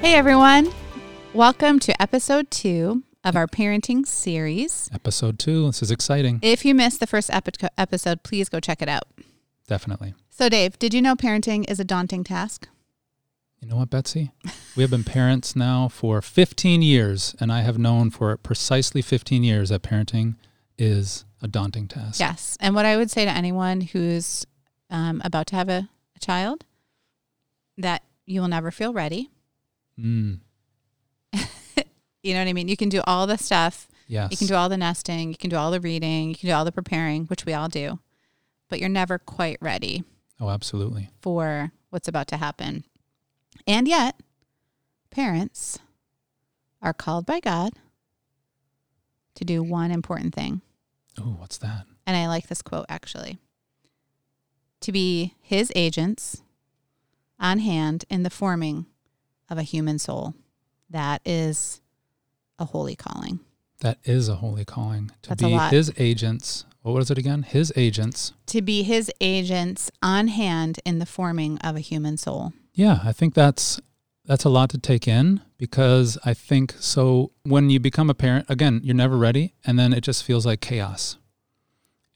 Hey everyone, welcome to episode two of our parenting series. Episode two. This is exciting. If you missed the first epi- episode, please go check it out. Definitely. So, Dave, did you know parenting is a daunting task? You know what, Betsy? We have been parents now for 15 years, and I have known for precisely 15 years that parenting is a daunting task. Yes. And what I would say to anyone who's um, about to have a, a child, that you will never feel ready. Mm, You know what I mean? You can do all the stuff. yes. You can do all the nesting. You can do all the reading. You can do all the preparing, which we all do. But you're never quite ready oh, absolutely. for what's about to happen. And yet, parents are called by God to do one important thing. Oh, what's that? And I like this quote actually to be his agents on hand in the forming of a human soul. That is a holy calling. That is a holy calling to That's be his agents. What was it again? His agents. To be his agents on hand in the forming of a human soul. Yeah, I think that's that's a lot to take in because I think so when you become a parent again, you're never ready and then it just feels like chaos.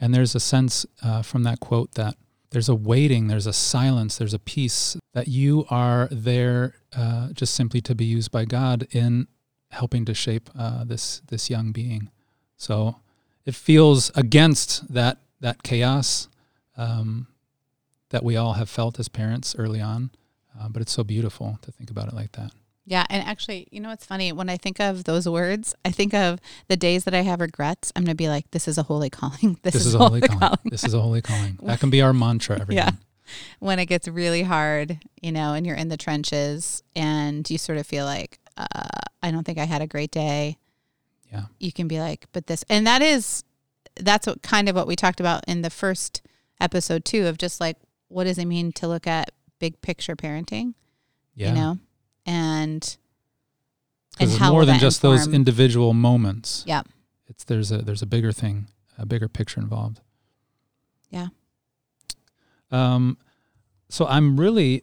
And there's a sense uh, from that quote that there's a waiting, there's a silence, there's a peace that you are there uh, just simply to be used by God in helping to shape uh, this this young being. So it feels against that that chaos um, that we all have felt as parents early on. Uh, but it's so beautiful to think about it like that. Yeah, and actually, you know what's funny? When I think of those words, I think of the days that I have regrets. I'm gonna be like, "This is a holy calling. This, This, is, a holy calling. This is a holy calling. That can be our mantra, everyone. Yeah. when it gets really hard, you know, and you're in the trenches, and you sort of feel like, uh, I don't think I had a great day. Yeah. You can be like, but this, and that is, that's what kind of what we talked about in the first episode too, of just like, what does it mean to look at big picture parenting? Yeah. You know, and because it's more than just those individual moments. Yeah. It's there's a there's a bigger thing, a bigger picture involved. Yeah. Um, so I'm really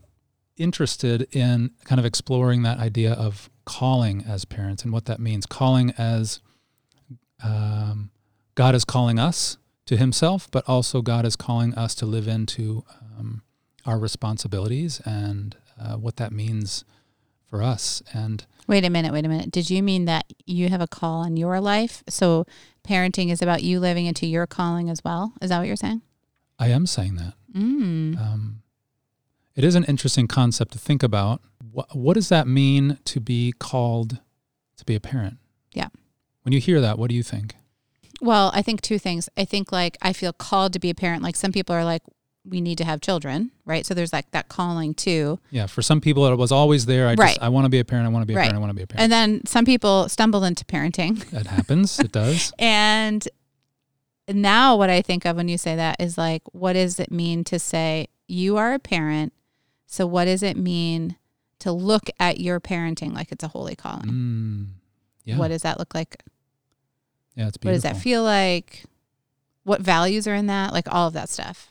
interested in kind of exploring that idea of calling as parents and what that means. Calling as um, God is calling us to Himself, but also God is calling us to live into um, our responsibilities and uh, what that means for us. And Wait a minute, wait a minute. Did you mean that you have a call in your life? So parenting is about you living into your calling as well? Is that what you're saying? I am saying that. Mm. Um, it is an interesting concept to think about. What, what does that mean to be called to be a parent? Yeah. When you hear that, what do you think? Well, I think two things. I think like I feel called to be a parent. Like some people are like, we need to have children, right? So there's like that calling too. Yeah, for some people, it was always there. I Right. just, I want to be a parent. I want to be a Right. parent. I want to be a parent. And then some people stumble into parenting. that happens. It does. And now what I think of when you say that is like, what does it mean to say you are a parent? So what does it mean to look at your parenting like it's a holy calling? Mm, yeah. What does that look like? yeah, it's beautiful. What does that feel like? What values are in that? Like all of that stuff.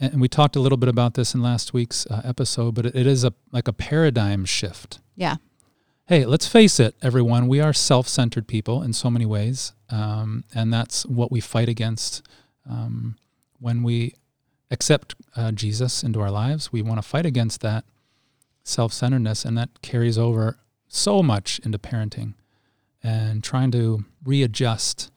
And we talked a little bit about this in last week's uh, episode, but it, it is a like a paradigm shift. Yeah. Hey, let's face it, everyone. We are self-centered people in so many ways, um, and that's what we fight against um, when we accept uh, Jesus into our lives. We want to fight against that self-centeredness, and that carries over so much into parenting and trying to readjust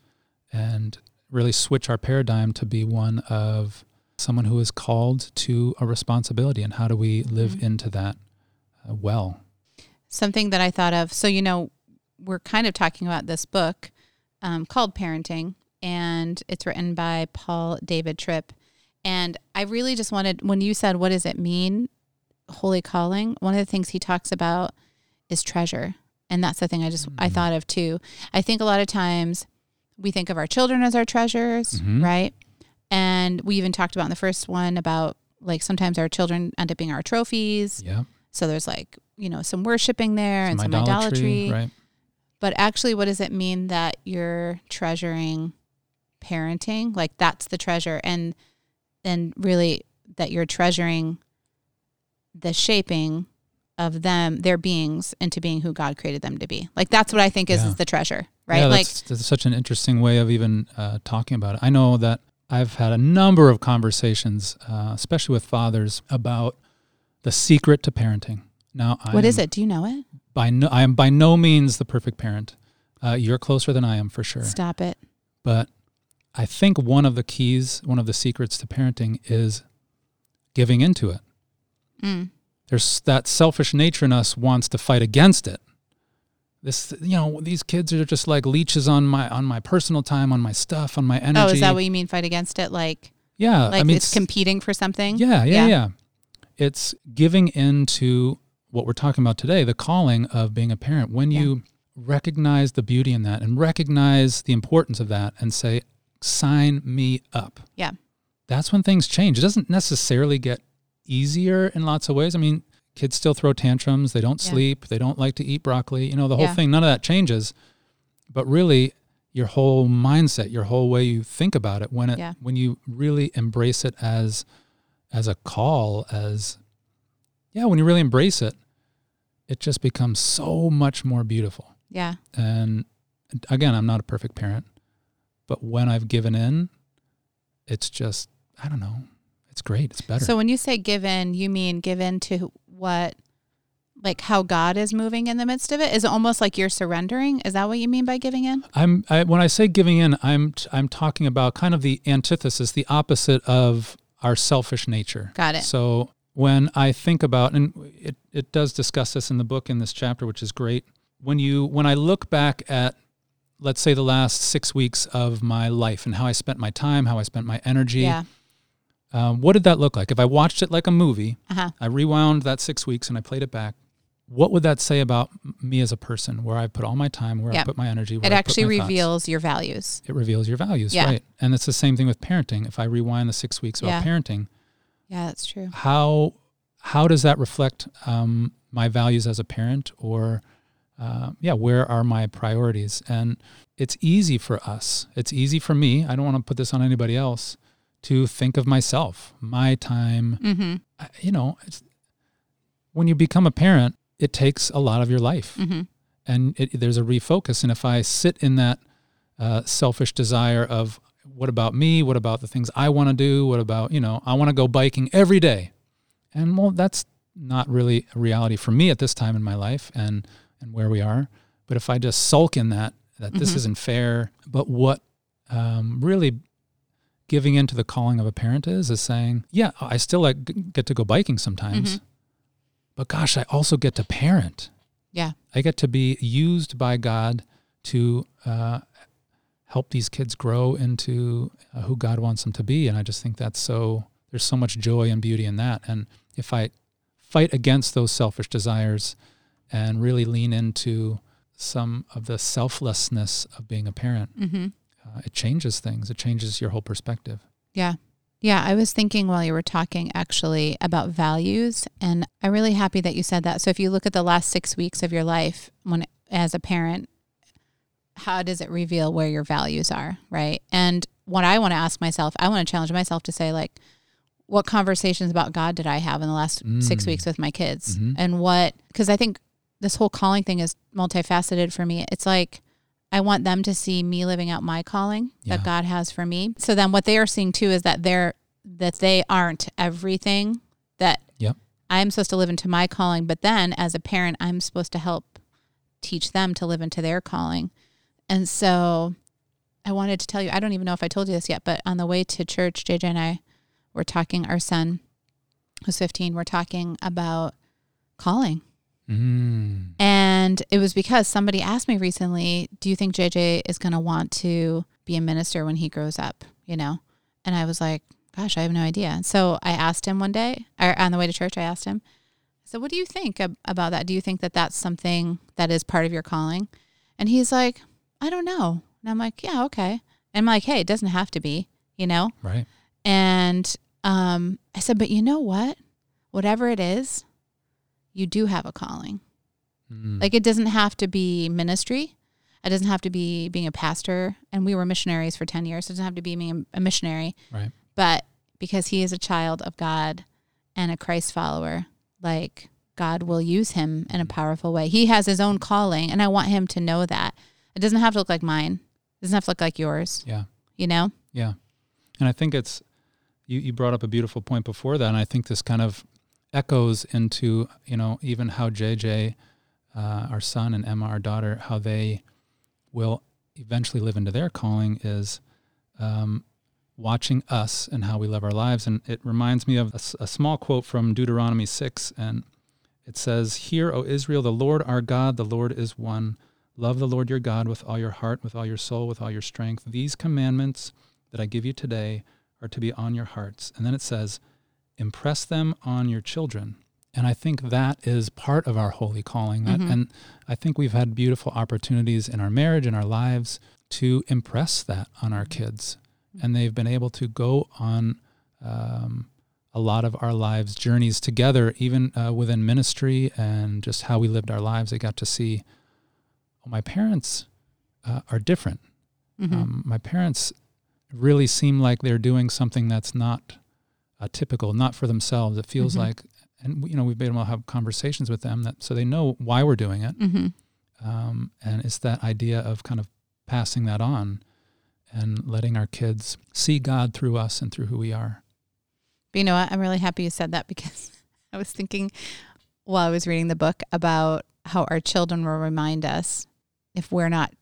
and really switch our paradigm to be one of someone who is called to a responsibility and how do we live Mhm. into that uh, well Something that I thought of. So, you know, we're kind of talking about this book um, called Parenting, and it's written by Paul David Tripp. And I really just wanted, when you said, what does it mean, holy calling? One of the things he talks about is treasure. And that's the thing I just, I Mhm. thought of too. I think a lot of times we think of our children as our treasures, Mhm. right? And we even talked about in the first one about like sometimes our children end up being our trophies. yeah So there's like you know, some worshiping there and Some some idolatry, idolatry. right? But actually, what does it mean that you're treasuring parenting? Like that's the treasure, and and really that you're treasuring the shaping of them, their beings, into being who God created them to be. Like that's what I think is, Yeah. is the treasure, right? Yeah, like that's, that's such an interesting way of even uh, talking about it. I know that I've had a number of conversations, uh, especially with fathers, about the secret to parenting. Now, I what is am it? Do you know it? By no, I am by no means the perfect parent. Uh, you're closer than I am for sure. Stop it. But I think one of the keys, one of the secrets to parenting is giving into it. Mm. There's that selfish nature in us wants to fight against it. This, you know, these kids are just like leeches on my on my personal time, on my stuff, on my energy. Oh, is that what you mean? Fight against it? Like yeah, like I mean, it's competing for something? Yeah, Yeah. yeah, yeah. It's giving in to what we're talking about today, the calling of being a parent. When Yeah. you recognize the beauty in that and recognize the importance of that and say, sign me up. Yeah. That's when things change. It doesn't necessarily get easier in lots of ways. I mean, kids still throw tantrums, they don't Yeah. sleep, they don't like to eat broccoli, you know, the whole Yeah. thing, none of that changes. But really, your whole mindset, your whole way you think about it, when it Yeah. when you really embrace it as as a call, as yeah, when you really embrace it, it just becomes so much more beautiful. Yeah. And again, I'm not a perfect parent, but when I've given in, it's just I don't know, it's great. It's better. So when you say give in, you mean give in to what like how God is moving in the midst of it? Is it almost like you're surrendering? Is that what you mean by giving in? I'm I, when I say giving in, I'm I'm talking about kind of the antithesis, the opposite of our selfish nature. Got it. So when I think about, and it, it does discuss this in the book in this chapter, which is great. When you when I look back at, let's say, the last six weeks of my life and how I spent my time, how I spent my energy, Yeah. Um, what did that look like? If I watched it like a movie, Uh-huh. I rewound that six weeks and I played it back. What would that say about me as a person? Where I put all my time, where Yeah. I put my energy, where It I actually my thoughts? reveals your values. It reveals your values, Yeah. right? And it's the same thing with parenting. If I rewind the six weeks about Yeah. parenting, Yeah, that's true. how how does that reflect um, my values as a parent or uh, yeah where are my priorities and it's easy for us it's easy for me i don't want to put this on anybody else to think of myself my time. Mm-hmm. I- you know it's, when you become a parent it takes a lot of your life. Mm-hmm. and it, there's a refocus. And if i sit in that uh, selfish desire of what about me? What about the things i want to do? What about you know i want to go biking every day. And well that's not really a reality for me at this time in my life and and where we are. But if i just sulk in that that this Mhm. isn't fair but what um, really giving into the calling of a parent is is saying yeah i still like get to go biking sometimes Mhm. but gosh i also get to parent Yeah. I get to be used by God to uh, help these kids grow into uh, who God wants them to be. And I just think that's so, there's so much joy and beauty in that. And if I fight against those selfish desires and really lean into some of the selflessness of being a parent, Mm-hmm. Uh, it changes things. It changes your whole perspective. Yeah. Yeah, I was thinking while you were talking actually about values and I'm really happy that you said that. So if you look at the last 6 weeks of your life when as a parent how does it reveal where your values are, right? And what I want to ask myself, I want to challenge myself to say like what conversations about God did I have in the last 6 Mm. weeks with my kids? Mhm. And what cuz I think this whole calling thing is multifaceted for me. It's like I want them to see me living out my calling Yeah. that God has for me. So then what they are seeing too is that they're that they aren't everything that Yep. I'm supposed to live into my calling, but then as a parent I'm supposed to help teach them to live into their calling. And so I wanted to tell you, I don't even know if I told you this yet, but on the way to church, JJ and I were talking, our son who's 15, we're talking about calling. Mm. And it was because somebody asked me recently, do you think JJ is going to want to be a minister when he grows up? You know? And I was like, gosh, I have no idea. So I asked him one day, or on the way to church, I asked him, so what do you think ab- about that? Do you think that that's something that is part of your calling? And he's like, I don't know. And I'm like, yeah, okay. And I'm like, hey, it doesn't have to be, you know? Right. And um, I said, but you know what? Whatever it is, you do have a calling. Mm. Like it doesn't have to be ministry. It doesn't have to be being a pastor. And we were missionaries for 10 years. It doesn't have to be being a missionary. Right. But because he is a child of God and a Christ follower, like God will use him in a powerful way. He has his own calling. And I want him to know that. It doesn't have to look like mine, it doesn't have to look like yours, yeah. you know? Yeah. And I think it's, you, you brought up a beautiful point before that. And I think this kind of echoes into, you know, even how JJ, uh, our son, and Emma, our daughter, how they will eventually live into their calling is um, watching us and how we live our lives. And it reminds me of a small quote from Deuteronomy 6. And it says, Hear, O Israel, the Lord our God, the Lord is one. Love the Lord your God with all your heart, with all your soul, with all your strength. These commandments that I give you today are to be on your hearts. And then it says, impress them on your children. And I think that is part of our holy calling. That, Mhm. And I think we've had beautiful opportunities in our marriage and our lives to impress that on our kids. And they've been able to go on um, a lot of our lives' journeys together, even uh, within ministry and just how we lived our lives. They got to see, oh, my parents uh, are different. Mhm. Um, my parents really seem like they're doing something that's not uh, typical, not for themselves. It feels Mhm. like, and you know, we've been able to have conversations with them that so they know why we're doing it, Mhm. um, and it's that idea of kind of passing that on and letting our kids see God through us and through who we are. But you know what? I'm really happy you said that because I was thinking while I was reading the book about how our children will remind us if we're not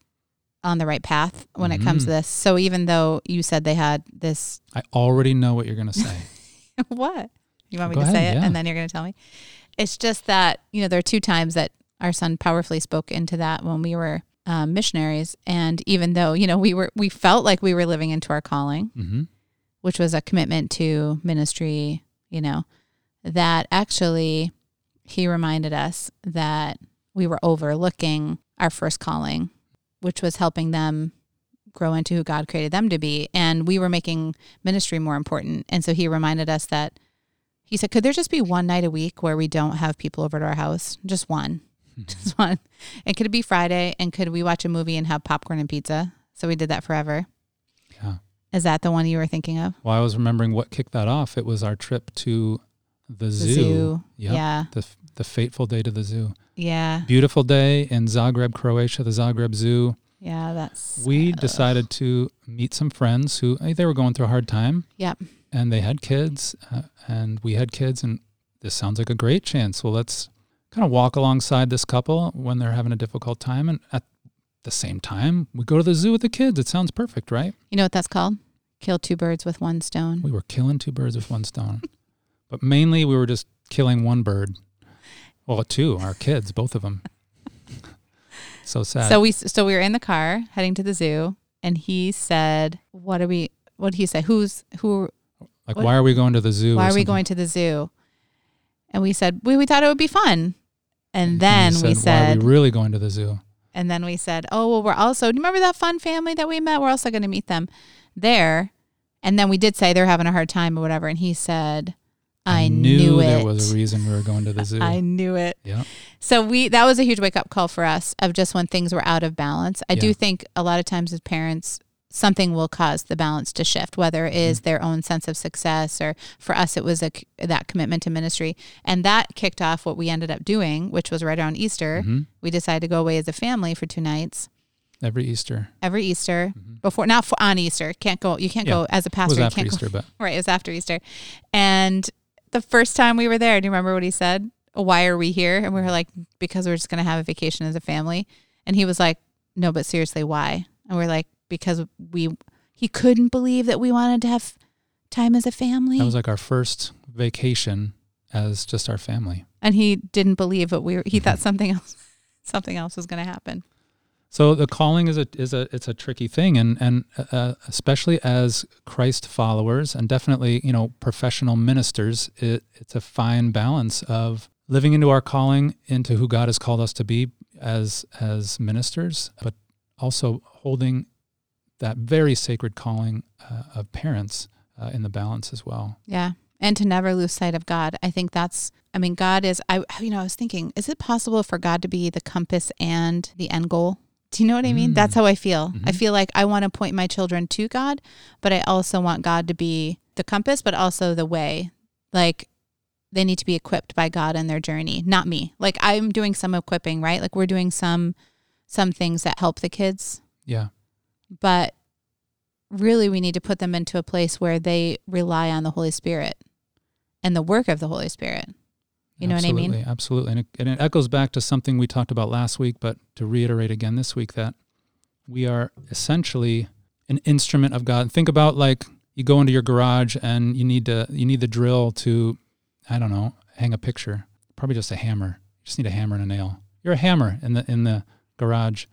on the right path when it comes to this. So even though you said they had this, I already know what you're going to say. what? You want me Go to say it yeah. and then you're going to tell me? It's just that, you know, there are two times that our son powerfully spoke into that when we were um, missionaries. And even though, you know, we were, we felt like we were living into our calling, hmm which was a commitment to ministry, you know, that actually he reminded us that we were overlooking our first calling, which was helping them grow into who God created them to be. And we were making ministry more important. And so he reminded us that he said, Could there just be one night a week where we don't have people over to our house? Just one. Just one. And could it be Friday? And could we watch a movie and have popcorn and pizza? So we did that forever. Yeah. Is that the one you were thinking of? Well, I was remembering what kicked that off. It was our trip to the, The zoo. zoo. Yep. Yeah. The, the fateful day to the zoo. Yeah. Beautiful day in Zagreb, Croatia, the Zagreb Zoo. Yeah. That's. We ugh. decided to meet some friends who eh, they were going through a hard time. Yep. And they had kids, uh, and we had kids, and this sounds like a great chance. Well, let's kind of walk alongside this couple when they're having a difficult time, and at the same time, we go to the zoo with the kids. It sounds perfect, right? You know what that's called? Kill two birds with one stone. We were killing two birds with one stone, but mainly we were just killing one bird. Well, two, our kids, both of them. so sad. So we so we were in the car heading to the zoo, and he said, "What are we? What did he say? Who's who? Like, what- why are we going to the zoo? Why are we going to the zoo?" And we said, "We we thought it would be fun." And he then we said, why are said, we really going to the zoo? and then we said, "Oh well, we're also. Do you remember that fun family that we met? We're also going to meet them there." And then we did say they're having a hard time or whatever, and he said, "I, knew, it. there was a reason we were going to the zoo. I knew it." yeah. So we that was a huge wake up call for us of just when things were out of balance. I Yeah. do think a lot of times as parents something will cause the balance to shift whether it is their own sense of success or for us it was a, that commitment to ministry and that kicked off what we ended up doing which was right around Easter. hmm We decided to go away as a family for two nights Every Easter. every Easter Mhm. before not for, on Easter. Can't go you can't Yeah. go as a It pastor was you after can't go Easter, but Right, it was after Easter. And the first time we were there, do you remember what he said? Why are we here? And we were like, because we're just going to have a vacation as a family. And he was like, no, but seriously, why? And we're like, because we, he couldn't believe that we wanted to have time as a family. that was like our first vacation as just our family. and he didn't believe that we were, he thought something else, something else was going to happen. So the calling is a is a it's a tricky thing, and and uh, especially as Christ followers, and definitely you know professional ministers, it, it's a fine balance of living into our calling, into who God has called us to be as as ministers, but also holding that very sacred calling uh, of parents uh, in the balance as well. Yeah. and to never lose sight of God. I think that's I mean God is I you know I was thinking is it possible for God to be the compass and the end goal? Do you know what I mean? Mm. That's how I feel. I Mhm. feel like I want to point my children to God, but I also want God to be the compass but also the way. Like they need to be equipped by God in their journey, not me. Like I'm doing some equipping, right? Like we're doing some some things that help the kids, Yeah. But really we need to put them into a place where they rely on the Holy Spirit and the work of the Holy Spirit. You know what I mean? Absolutely, Absolutely. And it, and it echoes back to something we talked about last week, but to reiterate again this week that we are essentially an instrument of God. Think about like you go into your garage and you need to you need the drill to I don't know, hang a picture. Probably just a hammer. You just need a hammer and a nail. You're a hammer in the in the garage.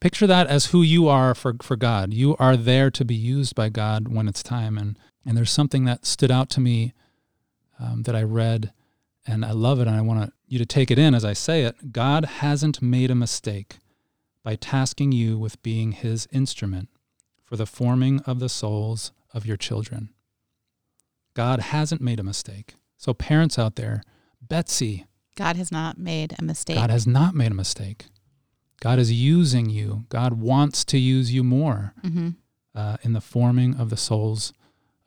Picture that as who you are for, for God. You are there to be used by God when it's time. And and there's something that stood out to me um, that I read and I love it and I want you to take it in as I say it. God hasn't made a mistake by tasking you with being his instrument for the forming of the souls of your children. God hasn't made a mistake. So parents out there, Betsy, God has not made a mistake. God has not made a mistake. God is using you. God wants to use you more hmm uh, in the forming of the souls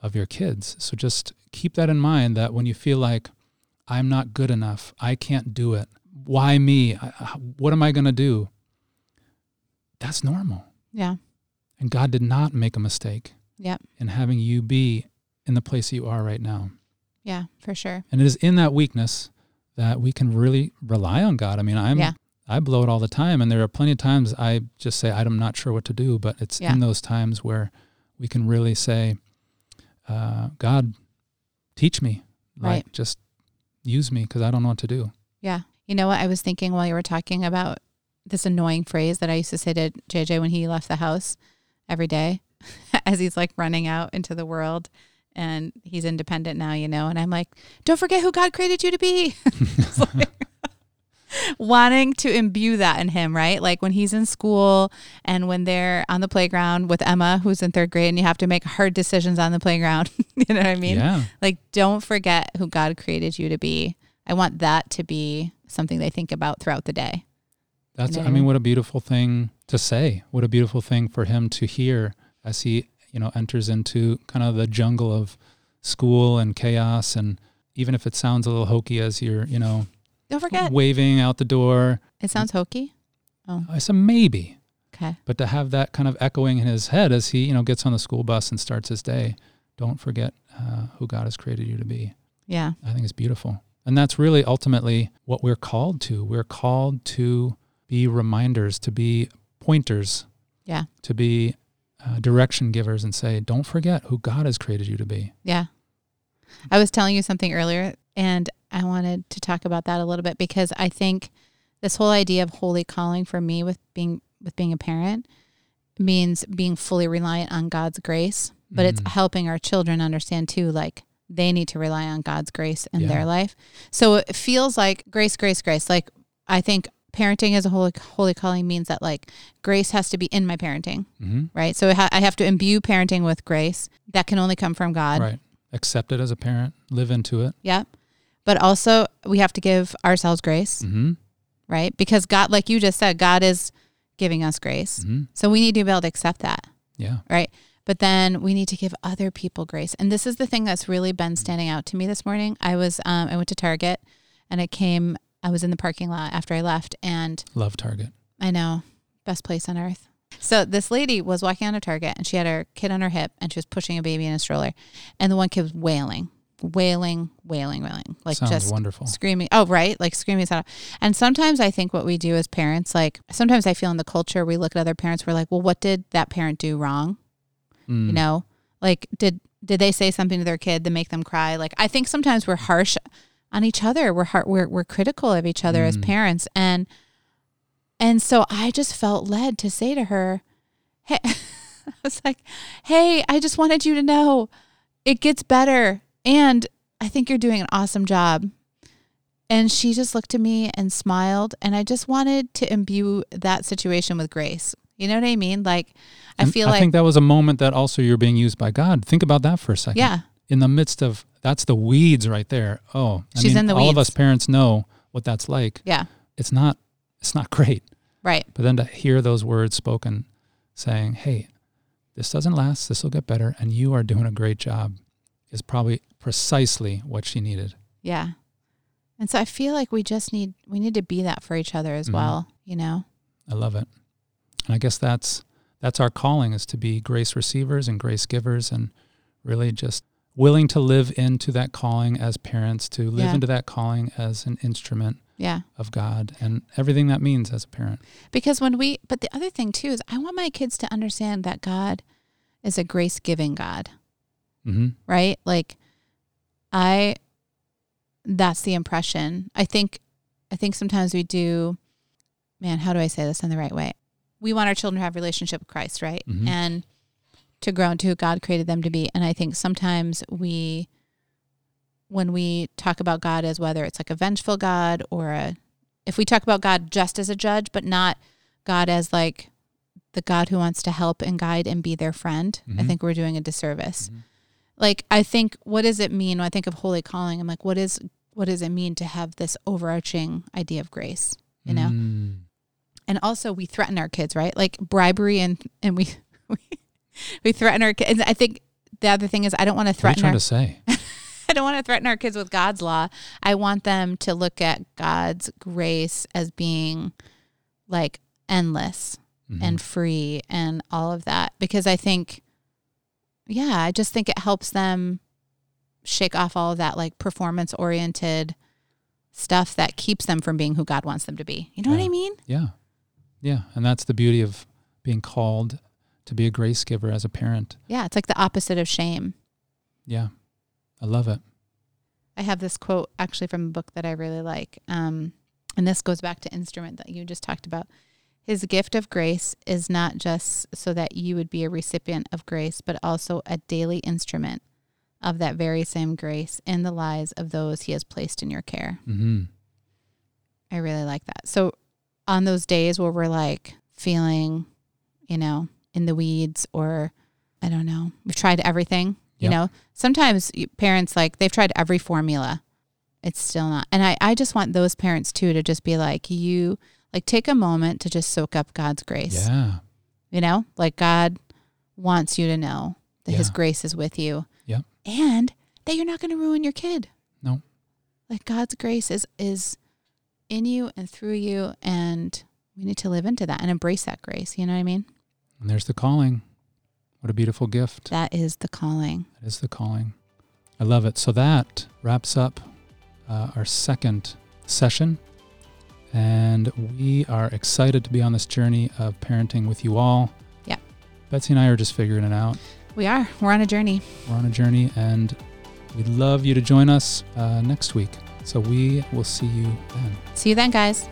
of your kids. So just keep that in mind that when you feel like I'm not good enough, I can't do it. Why me? What am I going to do? That's normal. Yeah. And God did not make a mistake Yep. in having you be in the place you are right now. Yeah, for sure. And it is in that weakness that we can really rely on God. I mean, I'm Yeah. I blow it all the time and there are plenty of times I just say I'm not sure what to do, but it's Yeah. in those times where we can really say uh, God teach me. Like Right. just use me cuz I don't know what to do. Yeah. You know what I was thinking while you were talking about this annoying phrase that I used to say to JJ when he left the house every day as he's like running out into the world and he's independent now, you know, and I'm like, don't forget who God created you to be. Like- wanting to imbue that in him, right? Like when he's in school and when they're on the playground with Emma, who's in third grade, and you have to make hard decisions on the playground. you know what I mean? yeah. Like, don't forget who God created you to be. I want that to be something they think about throughout the day. That's know I I mean mean? what a beautiful thing to say. What a beautiful thing for him to hear as he, you know, enters into kind of the jungle of school and chaos and even if it sounds a little hokey as you're, you know, Don't forget. waving out the door, It sounds hokey. Oh. I said maybe. Okay. But to have that kind of echoing in his head as he, you know, gets on the school bus and starts his day, don't forget uh, who God has created you to be. Yeah. I think it's beautiful. And that's really ultimately what we're called to. We're called to be reminders, to be pointers, Yeah. to be uh, direction givers and say, don't forget who God has created you to be. Yeah. I was telling you something earlier, and I wanted to talk about that a little bit because I think this whole idea of holy calling for me with being with being a parent means being fully reliant on God's grace, but it's Mm. helping our children understand too, like they need to rely on God's grace in Yeah. their life. So it feels like grace, grace, grace. Like I think parenting as a holy holy calling means that like grace has to be in my parenting, hmm right? So ha- I have to imbue parenting with grace that can only come from God. Right. Accept it as a parent, live into it. Yeah. But also, we have to give ourselves grace, hmm right? Because God, like you just said, God is giving us grace. hmm So we need to be able to accept that, Yeah. right? But then we need to give other people grace. And this is the thing that's really been standing out to me this morning. I was, um, I went to Target and it came, I was in the parking lot after I left and Love Target. I know, best place on earth. So this lady was walking out of Target and she had her kid on her hip and she was pushing a baby in a stroller. And the one kid was wailing, wailing, wailing, wailing, like Sounds just wonderful. screaming. Oh, right. Like screaming. And sometimes I think what we do as parents, like sometimes I feel in the culture, we look at other parents, we're like, well, what did that parent do wrong? Mm. You know, like did, did they say something to their kid to make them cry? Like, I think sometimes we're harsh on each other. We're hard, we're, we're critical of each other as Mm. parents. And, and so I just felt led to say to her, Hey, I was like, Hey, I just wanted you to know it gets better. And I think you're doing an awesome job. And she just looked at me and smiled. And I just wanted to imbue that situation with grace. You know what I mean? Like, I And feel I like, I think that was a moment that also you're being used by God. Think about that for a second. yeah, In the midst of that's the weeds right there. Oh, I She's mean, in the all of us parents know what that's like. Yeah. It's not it's not great. Right. But then to hear those words spoken saying, "Hey, this doesn't last. This will get better and you are doing a great job." Is probably precisely what she needed. Yeah. And so I feel like we just need we need to be that for each other as Mhm. well, you know. I love it. And I guess that's that's our calling is to be grace receivers and grace givers and really just willing to live into that calling as parents, to live Yeah. into that calling as an instrument Yeah. of God and everything that means as a parent. Because when we but the other thing too is I want my kids to understand that God is a grace-giving God, hmm right? Like I that's the impression. I think I think sometimes we do man, how do I say this in the right way? We want our children to have a relationship with Christ, right? Mhm. And to grow into who God created them to be. And I think sometimes we when we talk about God as whether it's like a vengeful God or a if we talk about God just as a judge, but not God as like the God who wants to help and guide and be their friend, I Mhm. think we're doing a disservice Mhm. Like I think what does it mean when I think of holy calling? I'm like, what is what does it mean to have this overarching idea of grace? You know? Mm. And also we threaten our kids, right? Like bribery and and we we, we threaten our kids. I think the other thing is I don't want to threaten What are you trying our to say? I don't want to threaten our kids with God's law. I want them to look at God's grace as being like endless Mhm. and free and all of that because I think, yeah, I just think it helps them shake off all of that like performance oriented stuff that keeps them from being who God wants them to be. You know what I mean? yeah. Yeah. And that's the beauty of being called to be a grace giver as a parent. Yeah, it's like the opposite of shame. Yeah. I love it. I have this quote actually from a book that I really like. Um, and this goes back to instrument that you just talked about. His gift of grace is not just so that you would be a recipient of grace, but also a daily instrument of that very same grace in the lives of those he has placed in your care. Mm-hmm. I really like that. So, on those days where we're like feeling, you know, in the weeds or I don't know, we've tried everything, you know, sometimes parents like they've tried every formula. It's still not. And I, I just want those parents too to just be like, you like take a moment to just soak up God's grace. Yeah. You know, like God wants you to know that his grace is with you. Yep. And that you're not going to ruin your kid. No. Like God's grace is is in you and through you and we need to live into that and embrace that grace. You know what I mean? And there's the calling. What a beautiful gift. That is the calling. That is the calling. I love it. So that wraps up uh, our second session. And we are excited to be on this journey of parenting with you all. Yeah. Betsy and I are just figuring it out. We are. We're on a journey. We're on a journey, and we'd love you to join us uh, next week. So we will see you then. See you then, guys.